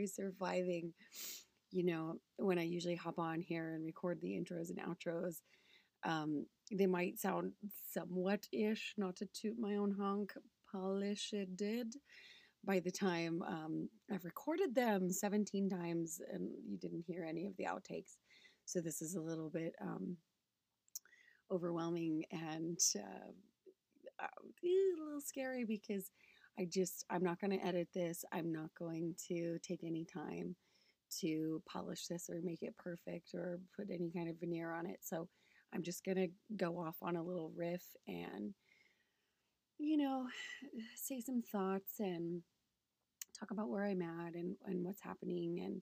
you surviving? You know, when I usually hop on here and record the intros and outros, um, they might sound somewhat ish, not to toot my own honk, polish it did. By the time um, I've recorded them 17 times and you didn't hear any of the outtakes. So this is a little bit um, overwhelming and uh, uh a little scary because I just, I'm not going to edit this. I'm not going to take any time to polish this or make it perfect or put any kind of veneer on it. So I'm just going to go off on a little riff and, you know, say some thoughts and talk about where I'm at and, and what's happening and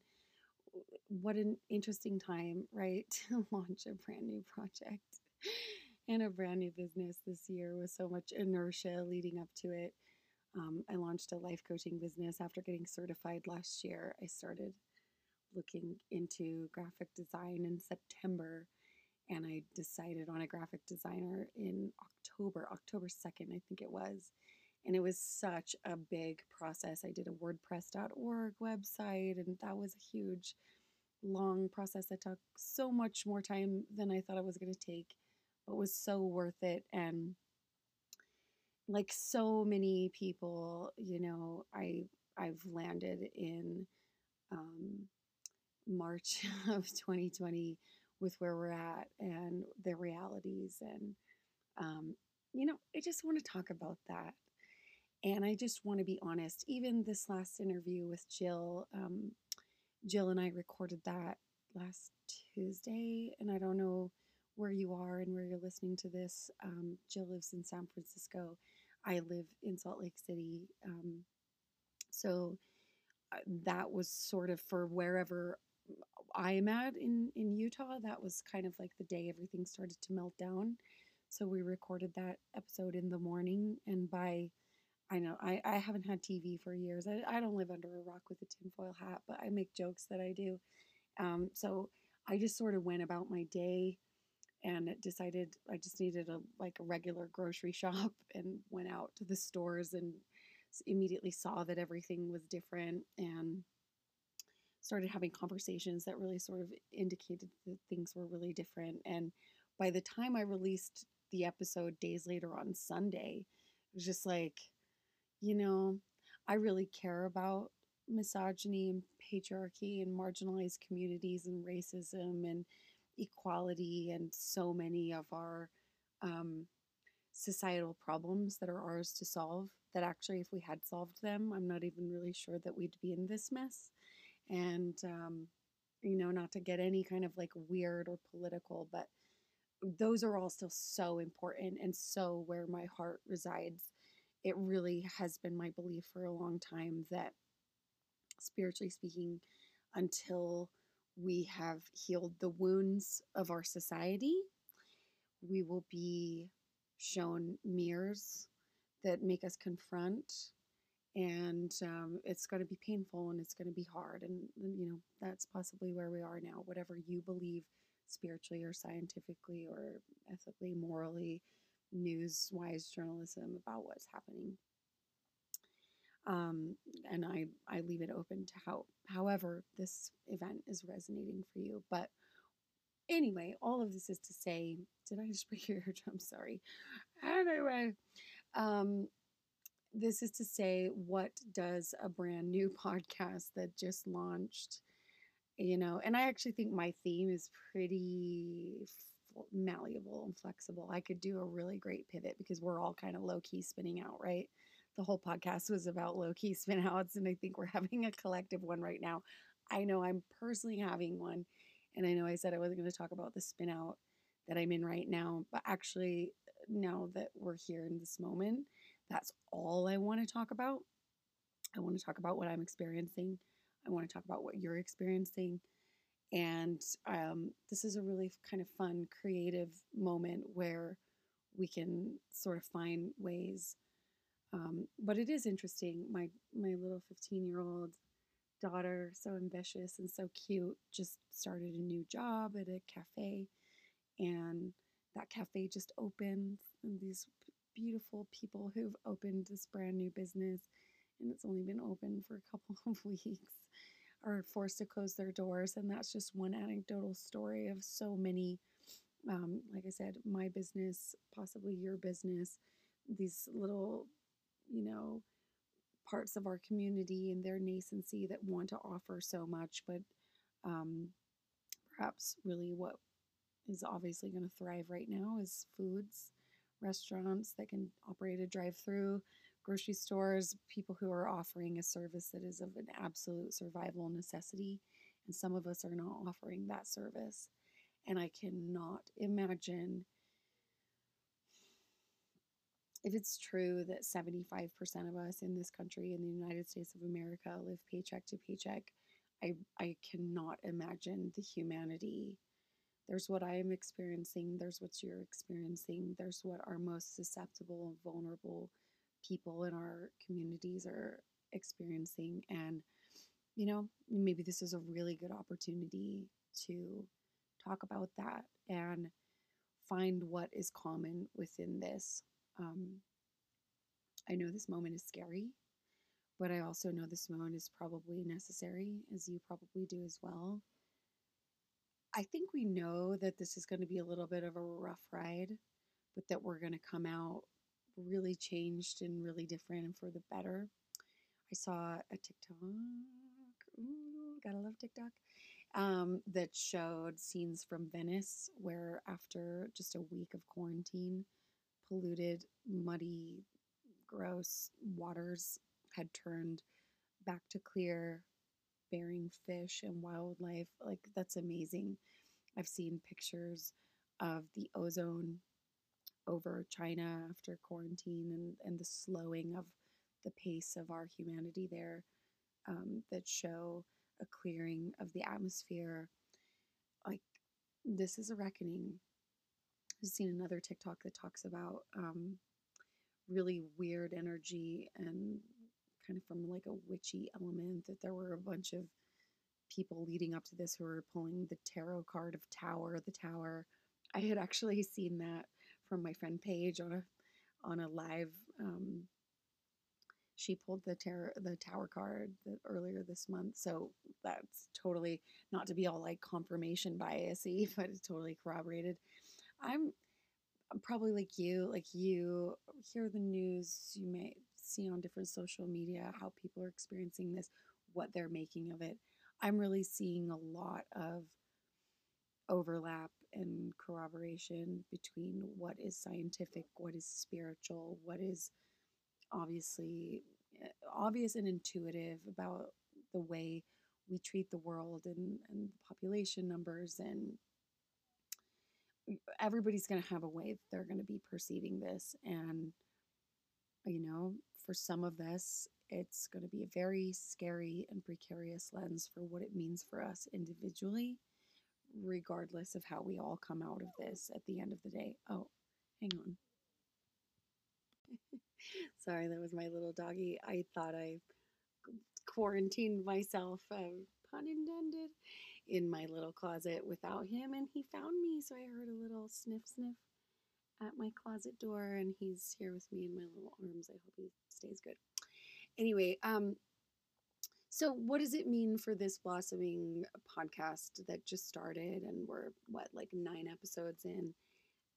what an interesting time, right? To launch a brand new project and a brand new business this year with so much inertia leading up to it. Um, I launched a life coaching business after getting certified last year. I started looking into graphic design in September and I decided on a graphic designer in October, October 2nd, I think it was. And it was such a big process. I did a WordPress.org website, and that was a huge, long process that took so much more time than I thought it was going to take, but was so worth it. And like so many people, you know, I I've landed in um, March of 2020 with where we're at and the realities. And, um, you know, I just want to talk about that. And I just want to be honest. Even this last interview with Jill, um, Jill and I recorded that last Tuesday. And I don't know where you are and where you're listening to this. Um, Jill lives in San Francisco. I live in Salt Lake City. Um, so uh, that was sort of for wherever I am at in, in Utah. That was kind of like the day everything started to melt down. So we recorded that episode in the morning. And by, I know, I, I haven't had TV for years. I, I don't live under a rock with a tinfoil hat, but I make jokes that I do. Um, so I just sort of went about my day and decided I just needed a like a regular grocery shop and went out to the stores and immediately saw that everything was different and started having conversations that really sort of indicated that things were really different and by the time I released the episode days later on Sunday it was just like you know I really care about misogyny and patriarchy and marginalized communities and racism and equality and so many of our um, societal problems that are ours to solve. That actually, if we had solved them, I'm not even really sure that we'd be in this mess. And, um, you know, not to get any kind of like weird or political, but those are all still so important and so where my heart resides. It really has been my belief for a long time that, spiritually speaking, until we have healed the wounds of our society. We will be shown mirrors that make us confront, and um, it's going to be painful and it's going to be hard. And, you know, that's possibly where we are now. Whatever you believe spiritually or scientifically or ethically, morally, news wise journalism about what's happening um, and I, I leave it open to how however this event is resonating for you. But anyway, all of this is to say, did I just break your eardrum? Sorry. Anyway, um, this is to say, what does a brand new podcast that just launched, you know, and I actually think my theme is pretty malleable and flexible. I could do a really great pivot because we're all kind of low key spinning out, right? The whole podcast was about low key spin outs, and I think we're having a collective one right now. I know I'm personally having one, and I know I said I wasn't going to talk about the spin out that I'm in right now, but actually, now that we're here in this moment, that's all I want to talk about. I want to talk about what I'm experiencing. I want to talk about what you're experiencing. And um, this is a really kind of fun, creative moment where we can sort of find ways um, but it is interesting. My my little 15 year old daughter, so ambitious and so cute, just started a new job at a cafe, and that cafe just opened. And these beautiful people who've opened this brand new business, and it's only been open for a couple of weeks are forced to close their doors. And that's just one anecdotal story of so many. Um, like I said, my business, possibly your business, these little, you know, parts of our community and their nascency that want to offer so much, but um, perhaps really what is obviously going to thrive right now is foods, restaurants that can operate a drive through, grocery stores, people who are offering a service that is of an absolute survival necessity. And some of us are not offering that service. And I cannot imagine if it's true that 75% of us in this country, in the United States of America, live paycheck to paycheck, I, I cannot imagine the humanity. There's what I am experiencing, there's what you're experiencing, there's what our most susceptible and vulnerable people in our communities are experiencing. And, you know, maybe this is a really good opportunity to talk about that and find what is common within this. Um, I know this moment is scary, but I also know this moment is probably necessary, as you probably do as well. I think we know that this is going to be a little bit of a rough ride, but that we're going to come out really changed and really different and for the better. I saw a TikTok, ooh, gotta love TikTok, um, that showed scenes from Venice where after just a week of quarantine, polluted, muddy, gross waters had turned back to clear, bearing fish and wildlife. Like, that's amazing. I've seen pictures of the ozone over China after quarantine and, and the slowing of the pace of our humanity there um, that show a clearing of the atmosphere. Like, this is a reckoning. Seen another TikTok that talks about um, really weird energy and kind of from like a witchy element that there were a bunch of people leading up to this who were pulling the tarot card of Tower, the Tower. I had actually seen that from my friend Paige on a on a live. Um, she pulled the terror the tower card the, earlier this month, so that's totally not to be all like confirmation biasy, but it's totally corroborated. I'm, probably like you, like you hear the news, you may see on different social media how people are experiencing this, what they're making of it. I'm really seeing a lot of overlap and corroboration between what is scientific, what is spiritual, what is obviously eh, obvious and intuitive about the way we treat the world and, and population numbers and everybody's going to have a way that they're going to be perceiving this and you know for some of this it's going to be a very scary and precarious lens for what it means for us individually regardless of how we all come out of this at the end of the day. Oh, hang on. Sorry, that was my little doggy. I thought I quarantined myself, uh, pun intended, in my little closet without him, and he found me. So I heard a little sniff sniff at my closet door, and he's here with me in my little arms. I hope he stays good. Anyway, um, so, what does it mean for this blossoming podcast that just started and we're what like nine episodes in?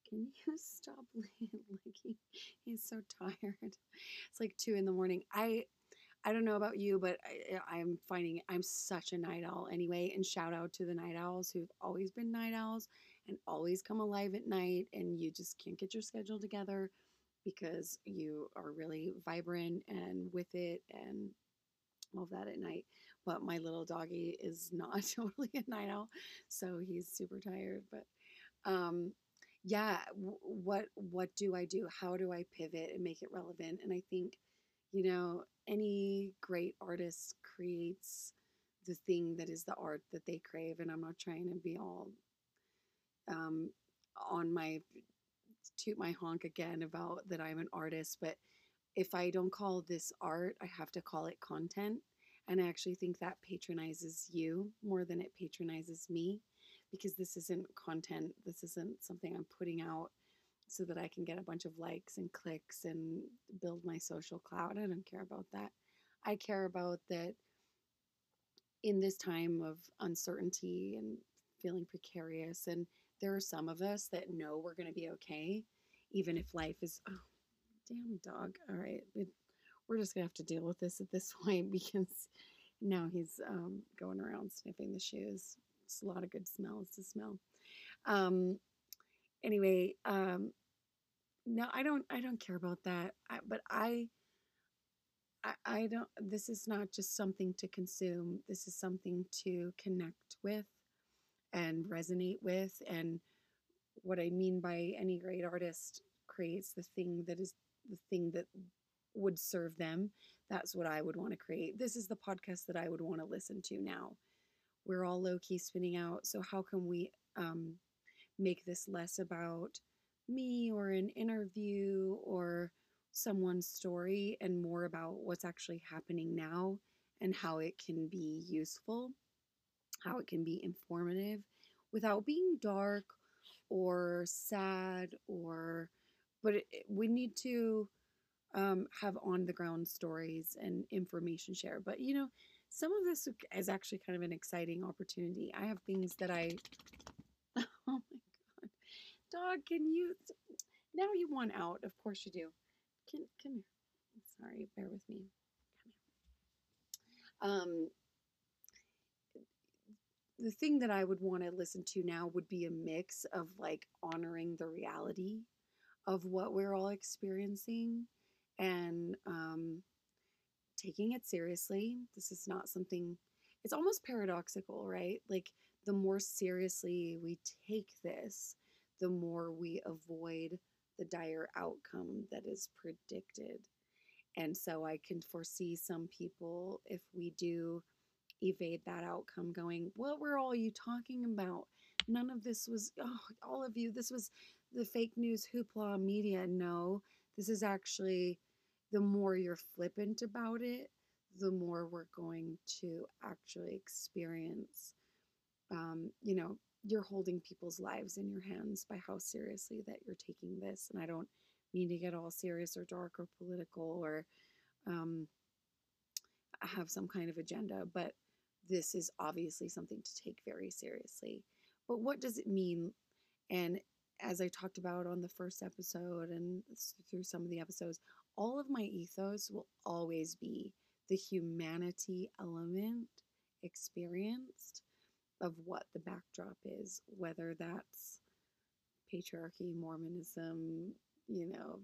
Can you stop licking? He's so tired. It's like two in the morning. I I don't know about you, but I, I'm finding I'm such a night owl anyway. And shout out to the night owls who've always been night owls and always come alive at night, and you just can't get your schedule together because you are really vibrant and with it and all that at night. But my little doggy is not totally a night owl, so he's super tired. But um, yeah, w- what what do I do? How do I pivot and make it relevant? And I think, you know, any great artist creates the thing that is the art that they crave. And I'm not trying to be all um, on my toot my honk again about that I'm an artist, but if I don't call this art, I have to call it content. And I actually think that patronizes you more than it patronizes me because this isn't content. This isn't something I'm putting out so that I can get a bunch of likes and clicks and build my social cloud. I don't care about that. I care about that in this time of uncertainty and feeling precarious. And there are some of us that know we're going to be okay, even if life is, oh, damn dog. All right. It, we're just going to have to deal with this at this point because now he's um, going around sniffing the shoes. It's a lot of good smells to smell. Um, anyway, um, no, I don't. I don't care about that. I, but I, I, I don't. This is not just something to consume. This is something to connect with, and resonate with. And what I mean by any great artist creates the thing that is the thing that would serve them. That's what I would want to create. This is the podcast that I would want to listen to now. We're all low key spinning out. So how can we um, make this less about me or an interview or someone's story and more about what's actually happening now and how it can be useful, how it can be informative without being dark or sad or but it, we need to um, have on the ground stories and information share. But you know some of this is actually kind of an exciting opportunity. I have things that i dog can you now you want out of course you do can come here sorry bear with me um the thing that I would want to listen to now would be a mix of like honoring the reality of what we're all experiencing and um, taking it seriously. This is not something, it's almost paradoxical, right? Like the more seriously we take this, the more we avoid the dire outcome that is predicted. And so I can foresee some people, if we do evade that outcome, going, What were all you talking about? None of this was, oh, all of you, this was the fake news hoopla media. No, this is actually the more you're flippant about it, the more we're going to actually experience, um, you know, you're holding people's lives in your hands by how seriously that you're taking this. And I don't mean to get all serious or dark or political or um, have some kind of agenda, but this is obviously something to take very seriously. But what does it mean? And as I talked about on the first episode and through some of the episodes, all of my ethos will always be the humanity element experienced of what the backdrop is, whether that's patriarchy, Mormonism, you know,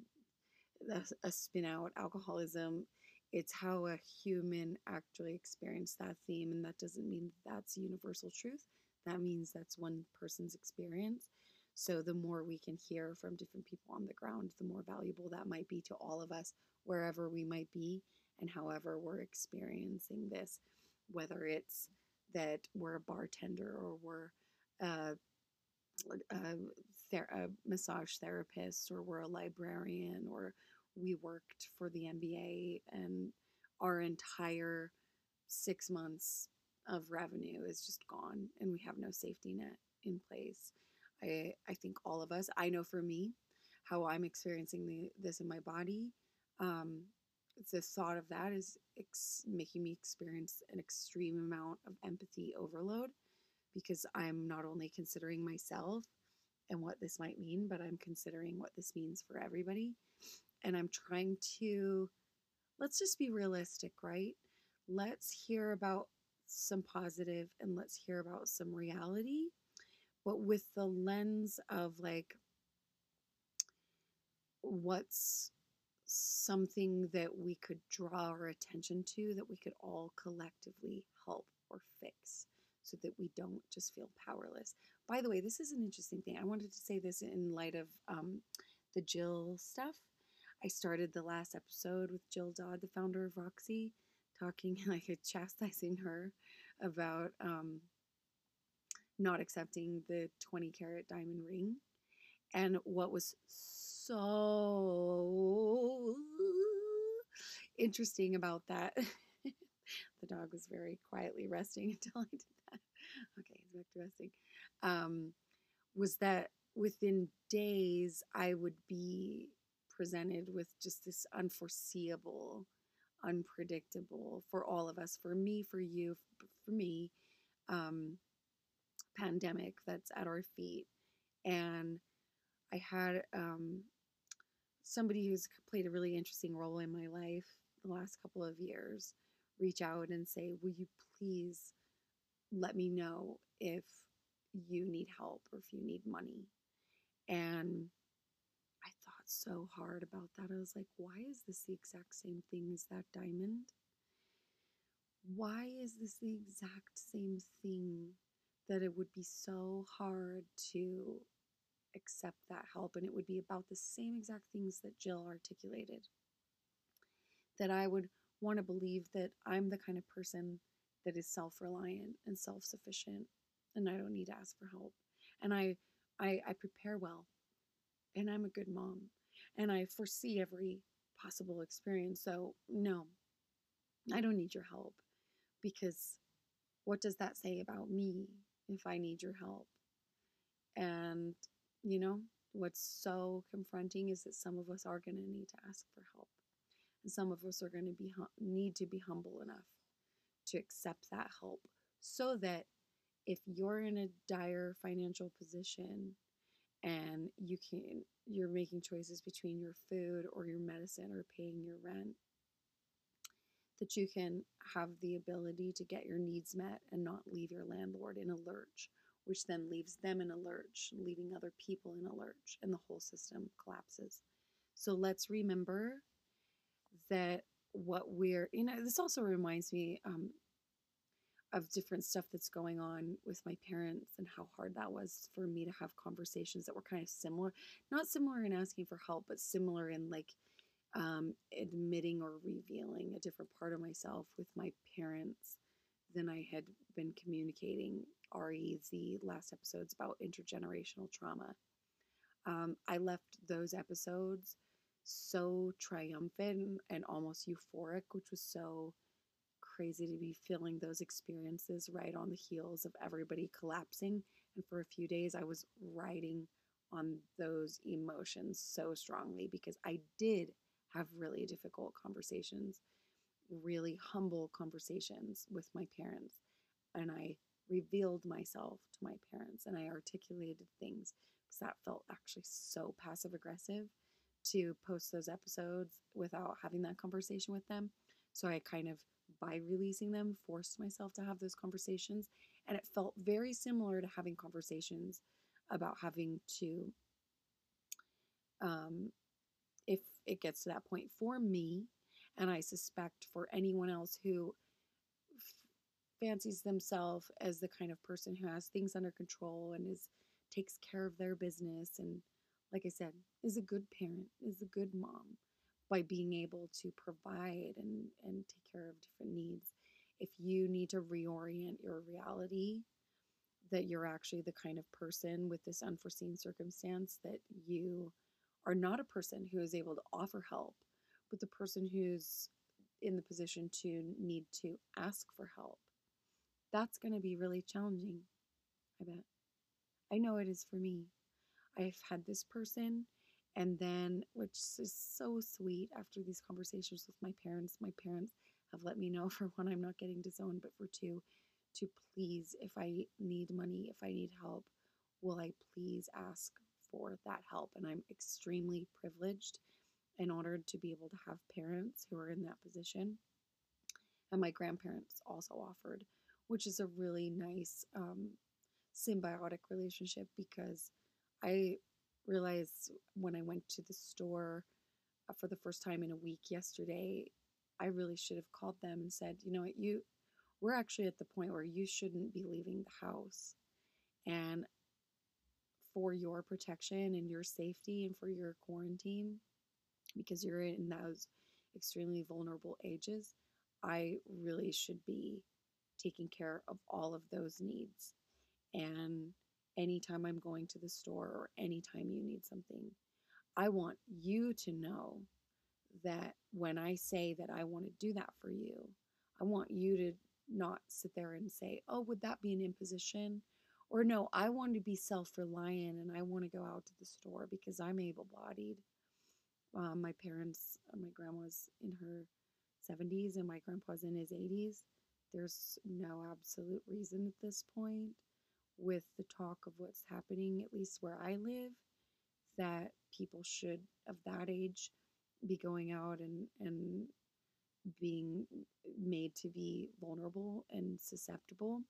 a, a spin out, alcoholism. It's how a human actually experienced that theme, and that doesn't mean that's universal truth. That means that's one person's experience. So the more we can hear from different people on the ground, the more valuable that might be to all of us, wherever we might be and however we're experiencing this, whether it's that we're a bartender or we're a, a, a massage therapist or we're a librarian or we worked for the NBA and our entire six months of revenue is just gone and we have no safety net in place I, I think all of us, I know for me, how I'm experiencing the, this in my body. Um, the thought of that is ex- making me experience an extreme amount of empathy overload because I'm not only considering myself and what this might mean, but I'm considering what this means for everybody. And I'm trying to, let's just be realistic, right? Let's hear about some positive and let's hear about some reality but with the lens of like what's something that we could draw our attention to that we could all collectively help or fix so that we don't just feel powerless. By the way, this is an interesting thing. I wanted to say this in light of um, the Jill stuff. I started the last episode with Jill Dodd, the founder of Roxy, talking like chastising her about um, not accepting the 20 carat diamond ring. And what was so interesting about that, the dog was very quietly resting until I did that. Okay, he's back to resting. Um, was that within days I would be presented with just this unforeseeable unpredictable for all of us, for me, for you, for me, um, pandemic that's at our feet. And I had um, somebody who's played a really interesting role in my life the last couple of years reach out and say, Will you please let me know if you need help or if you need money? And I thought so hard about that. I was like, Why is this the exact same thing as that diamond? Why is this the exact same thing that it would be so hard to accept that help? And it would be about the same exact things that Jill articulated. That I would want to believe that I'm the kind of person that is self-reliant and self-sufficient and I don't need to ask for help. And I I, I prepare well and I'm a good mom and I foresee every possible experience. So no, I don't need your help because what does that say about me if I need your help? And you know, what's so confronting is that some of us are going to need to ask for help. And some of us are going to be need to be humble enough to accept that help so that if you're in a dire financial position and you can you're making choices between your food or your medicine or paying your rent that you can have the ability to get your needs met and not leave your landlord in a lurch which then leaves them in a lurch leaving other people in a lurch and the whole system collapses. So let's remember that what we're you know this also reminds me um, of different stuff that's going on with my parents and how hard that was for me to have conversations that were kind of similar not similar in asking for help but similar in like um, admitting or revealing a different part of myself with my parents than i had been communicating re the last episodes about intergenerational trauma um, i left those episodes so triumphant and almost euphoric, which was so crazy to be feeling those experiences right on the heels of everybody collapsing. And for a few days, I was riding on those emotions so strongly because I did have really difficult conversations, really humble conversations with my parents. And I revealed myself to my parents and I articulated things because that felt actually so passive aggressive to post those episodes without having that conversation with them. So I kind of, by releasing them, forced myself to have those conversations. And it felt very similar to having conversations about having to, um, if it gets to that point for me, and I suspect for anyone else who f- fancies themselves as the kind of person who has things under control and is takes care of their business and like I said, is a good parent, is a good mom by being able to provide and, and take care of different needs. If you need to reorient your reality, that you're actually the kind of person with this unforeseen circumstance that you are not a person who is able to offer help, but the person who's in the position to need to ask for help. That's going to be really challenging, I bet. I know it is for me. I've had this person. And then, which is so sweet after these conversations with my parents, my parents have let me know for one, I'm not getting disowned, but for two, to please, if I need money, if I need help, will I please ask for that help? And I'm extremely privileged and honored to be able to have parents who are in that position. And my grandparents also offered, which is a really nice um, symbiotic relationship because I realized when I went to the store uh, for the first time in a week yesterday, I really should have called them and said, you know what, you, we're actually at the point where you shouldn't be leaving the house. And for your protection and your safety and for your quarantine, because you're in those extremely vulnerable ages, I really should be taking care of all of those needs. And anytime I'm going to the store or anytime you need something. I want you to know that when I say that I want to do that for you, I want you to not sit there and say, oh, would that be an imposition? Or no, I want to be self reliant and I want to go out to the store because I'm able bodied. Um, my parents, uh, my grandma's in her 70s and my grandpa's in his 80s. There's no absolute reason at this point, with the talk of what's happening, at least where I live, that people should, of that age, be going out and, and being made to be vulnerable and susceptible.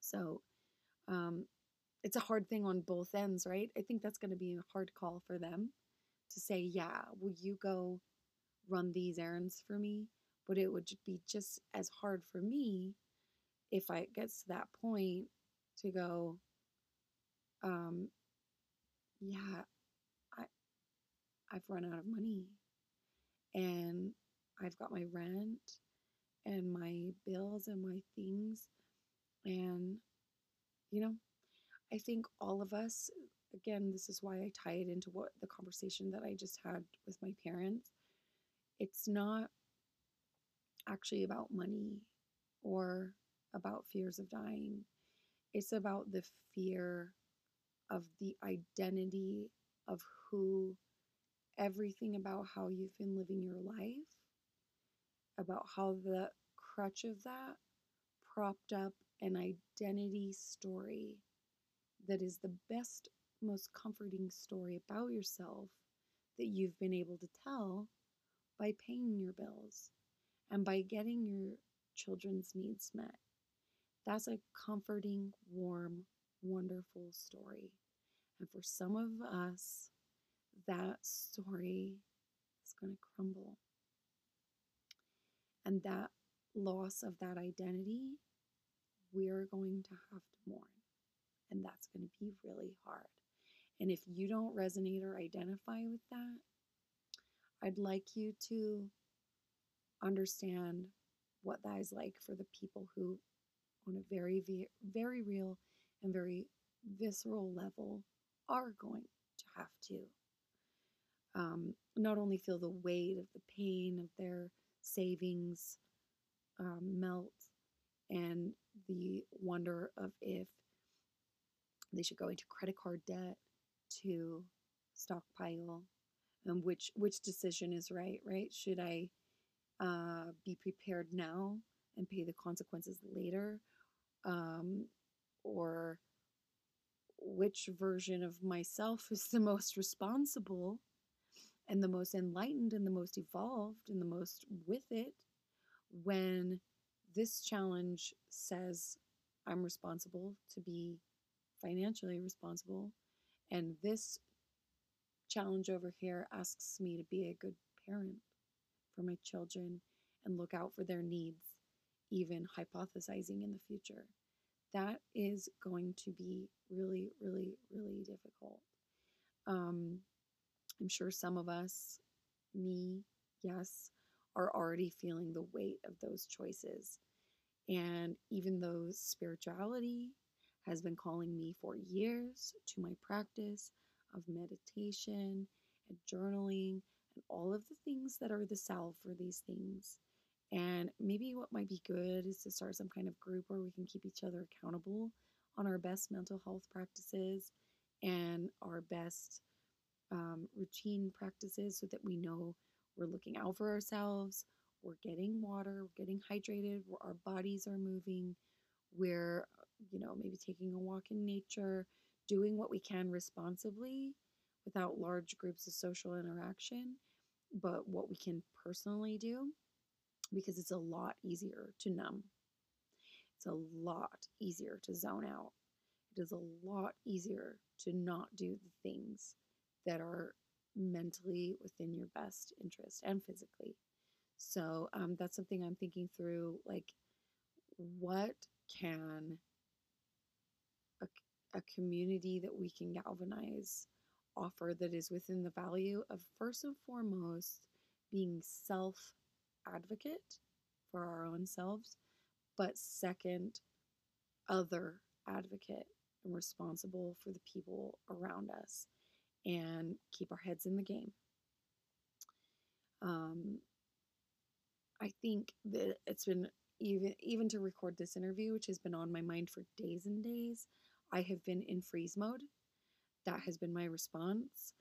So, um, it's a hard thing on both ends, right? I think that's going to be a hard call for them to say, yeah, will you go run these errands for me? But it would be just as hard for me if I gets to that point to go, um, yeah, I I've run out of money and I've got my rent and my bills and my things and you know I think all of us, again, this is why I tie it into what the conversation that I just had with my parents. It's not actually about money or about fears of dying. It's about the fear of the identity of who everything about how you've been living your life, about how the crutch of that propped up an identity story that is the best, most comforting story about yourself that you've been able to tell by paying your bills and by getting your children's needs met. That's a comforting, warm, wonderful story. And for some of us, that story is going to crumble. And that loss of that identity, we're going to have to mourn and that's going to be really hard. And if you don't resonate or identify with that, I'd like you to understand what that is like for the people who, on a very, very real and very visceral level, are going to have to um, not only feel the weight of the pain of their savings um, melt and the wonder of if they should go into credit card debt to stockpile and which which decision is right right should i uh, be prepared now and pay the consequences later um, or which version of myself is the most responsible and the most enlightened and the most evolved and the most with it when this challenge says i'm responsible to be financially responsible. And this challenge over here asks me to be a good parent for my children and look out for their needs, even hypothesizing in the future. That is going to be really, really, really difficult. Um, I'm sure some of us, me, yes, are already feeling the weight of those choices. And even though spirituality has been calling me for years to my practice of meditation and journaling and all of the things that are the salve for these things. And maybe what might be good is to start some kind of group where we can keep each other accountable on our best mental health practices and our best um, routine practices so that we know we're looking out for ourselves, we're getting water, we're getting hydrated, our bodies are moving, we're you know, maybe taking a walk in nature, doing what we can responsibly without large groups of social interaction, but what we can personally do because it's a lot easier to numb. It's a lot easier to zone out. It is a lot easier to not do the things that are mentally within your best interest and physically. So um, that's something I'm thinking through. Like, what can a community that we can galvanize offer that is within the value of first and foremost being self advocate for our own selves, but second, other advocate and responsible for the people around us and keep our heads in the game. Um, I think that it's been even even to record this interview, which has been on my mind for days and days. I have been in freeze mode. That has been my response.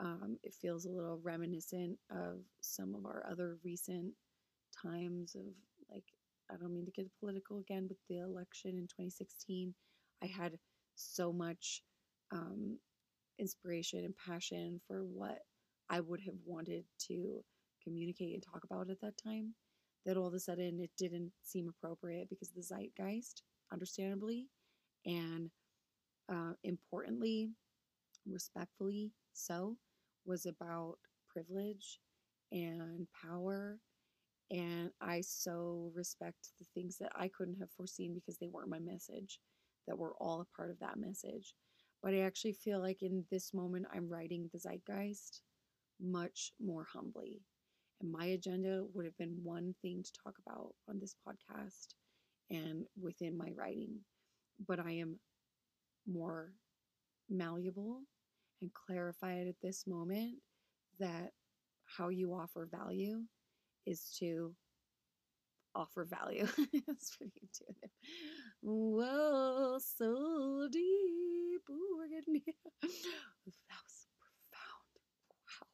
Um, it feels a little reminiscent of some of our other recent times of like I don't mean to get political again, but the election in 2016, I had so much um, inspiration and passion for what I would have wanted to communicate and talk about at that time that all of a sudden it didn't seem appropriate because the zeitgeist, understandably, and uh, importantly, respectfully so, was about privilege and power. And I so respect the things that I couldn't have foreseen because they weren't my message, that were all a part of that message. But I actually feel like in this moment, I'm writing the zeitgeist much more humbly. And my agenda would have been one thing to talk about on this podcast and within my writing. But I am more malleable and clarify it at this moment that how you offer value is to offer value. That's pretty intuitive. Whoa, so deep. Ooh, we're getting here. That was profound. Wow.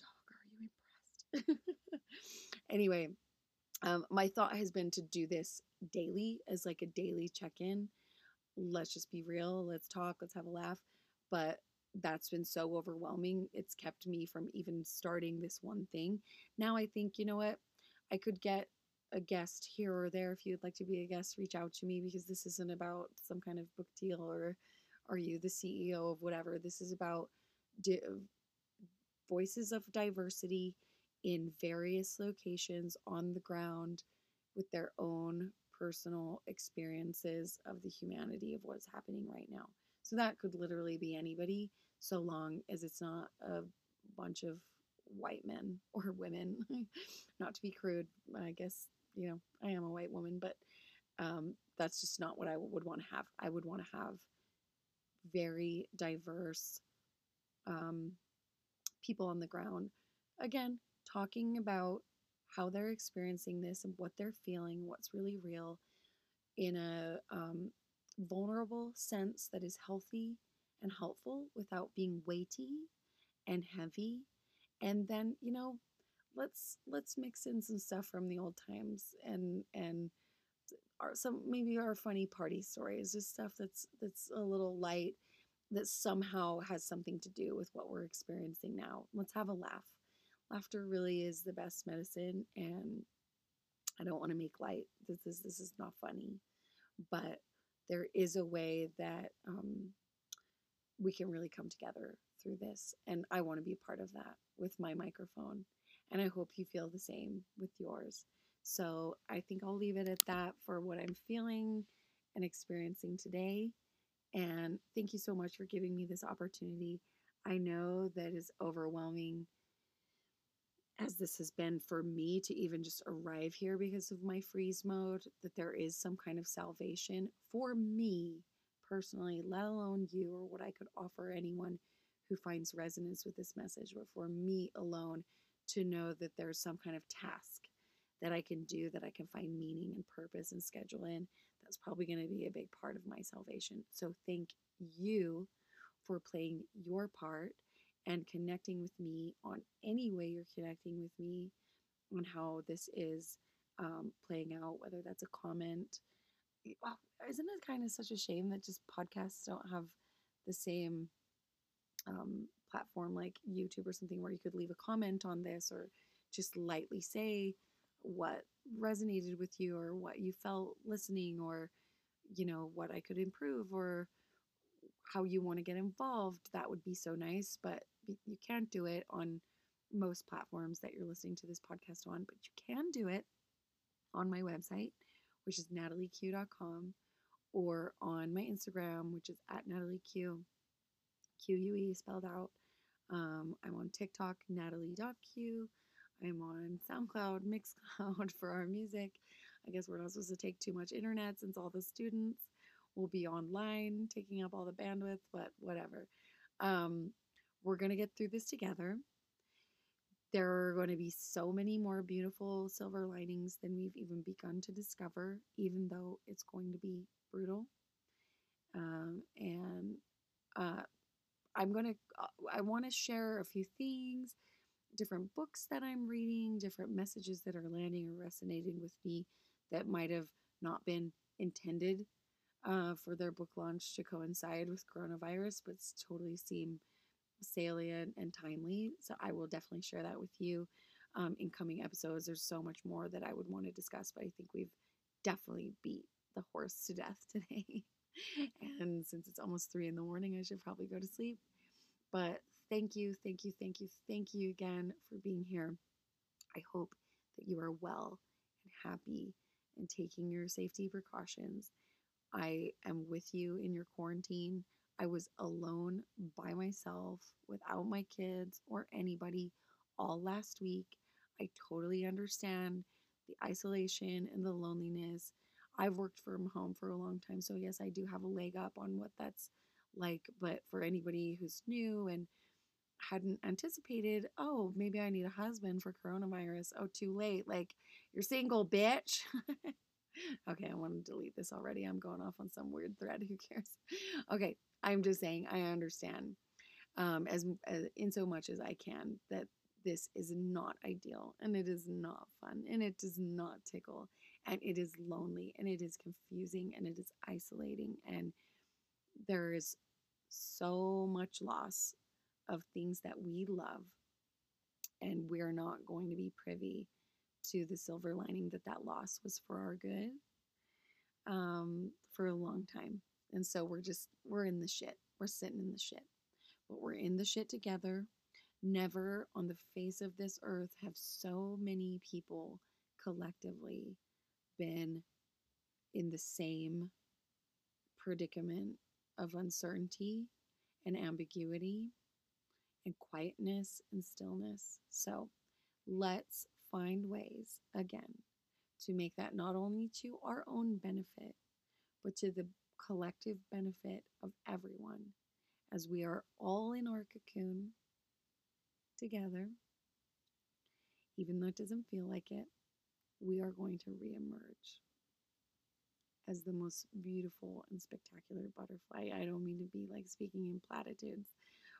Dog, are you impressed? anyway, um, my thought has been to do this daily as like a daily check in. Let's just be real. Let's talk. Let's have a laugh. But that's been so overwhelming. It's kept me from even starting this one thing. Now I think, you know what? I could get a guest here or there if you'd like to be a guest reach out to me because this isn't about some kind of book deal or are you the ceo of whatever this is about di- voices of diversity in various locations on the ground with their own personal experiences of the humanity of what's happening right now so that could literally be anybody so long as it's not a bunch of white men or women not to be crude i guess you know, I am a white woman, but um, that's just not what I would want to have. I would want to have very diverse um, people on the ground. Again, talking about how they're experiencing this and what they're feeling, what's really real in a um, vulnerable sense that is healthy and helpful without being weighty and heavy. And then, you know, let's let's mix in some stuff from the old times and and our some maybe our funny party stories, just stuff that's that's a little light that somehow has something to do with what we're experiencing now. Let's have a laugh. Laughter really is the best medicine and I don't want to make light. This is this is not funny, but there is a way that um, we can really come together through this, and I want to be a part of that with my microphone. And I hope you feel the same with yours. So I think I'll leave it at that for what I'm feeling and experiencing today. And thank you so much for giving me this opportunity. I know that is overwhelming as this has been for me to even just arrive here because of my freeze mode, that there is some kind of salvation for me personally, let alone you or what I could offer anyone who finds resonance with this message, but for me alone to know that there's some kind of task that I can do that I can find meaning and purpose and schedule in. That's probably going to be a big part of my salvation. So thank you for playing your part and connecting with me on any way you're connecting with me on how this is um, playing out, whether that's a comment. Well, isn't it kind of such a shame that just podcasts don't have the same um, platform like YouTube or something where you could leave a comment on this or just lightly say what resonated with you or what you felt listening or you know what I could improve or how you want to get involved that would be so nice but you can't do it on most platforms that you're listening to this podcast on but you can do it on my website which is natalieque.com or on my Instagram which is at natalieque Q-U-E spelled out um, I'm on TikTok, natalie.q. I'm on SoundCloud, Mixcloud for our music. I guess we're not supposed to take too much internet since all the students will be online, taking up all the bandwidth, but whatever. Um, we're going to get through this together. There are going to be so many more beautiful silver linings than we've even begun to discover, even though it's going to be brutal. Um, and uh, I'm going to, uh, I want to share a few things different books that I'm reading, different messages that are landing or resonating with me that might have not been intended uh, for their book launch to coincide with coronavirus, but totally seem salient and timely. So I will definitely share that with you um, in coming episodes. There's so much more that I would want to discuss, but I think we've definitely beat the horse to death today. and since it's almost three in the morning, I should probably go to sleep. But thank you, thank you, thank you, thank you again for being here. I hope that you are well and happy and taking your safety precautions. I am with you in your quarantine. I was alone by myself without my kids or anybody all last week. I totally understand the isolation and the loneliness. I've worked from home for a long time, so yes, I do have a leg up on what that's like. But for anybody who's new and hadn't anticipated, oh, maybe I need a husband for coronavirus. Oh, too late. Like, you're single, bitch. okay, I want to delete this already. I'm going off on some weird thread. Who cares? Okay, I'm just saying I understand um, as, as in so much as I can that this is not ideal and it is not fun and it does not tickle and it is lonely and it is confusing and it is isolating and there is so much loss of things that we love and we're not going to be privy to the silver lining that that loss was for our good um, for a long time and so we're just we're in the shit. We're sitting in the shit. But we're in the shit together. Never on the face of this earth have so many people collectively been in the same predicament of uncertainty and ambiguity and quietness and stillness. So let's find ways again to make that not only to our own benefit, but to the collective benefit of everyone as we are all in our cocoon together, even though it doesn't feel like it, we are going to reemerge as the most beautiful and spectacular butterfly. I don't mean to be like speaking in platitudes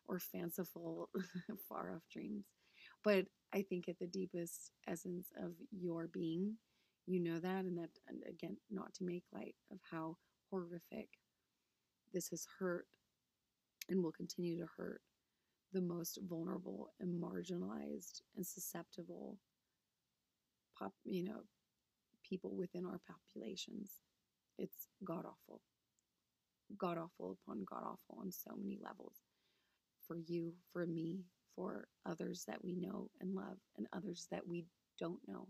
or fanciful, far off dreams, but I think at the deepest essence of your being, you know that, and that, and again, not to make light of how horrific. This has hurt and will continue to hurt the most vulnerable and marginalized and susceptible pop you know people within our populations. It's god awful. God awful upon god awful on so many levels. For you for me for others that we know and love and others that we don't know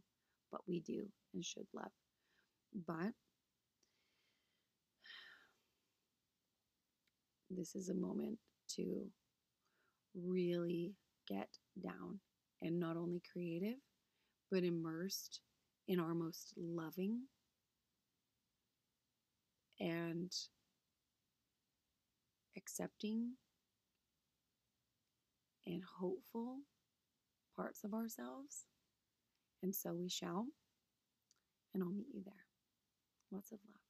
but we do and should love. But this is a moment to really get down and not only creative, but immersed in our most loving and accepting and hopeful parts of ourselves. And so we shall. And I'll meet you there. Lots of love.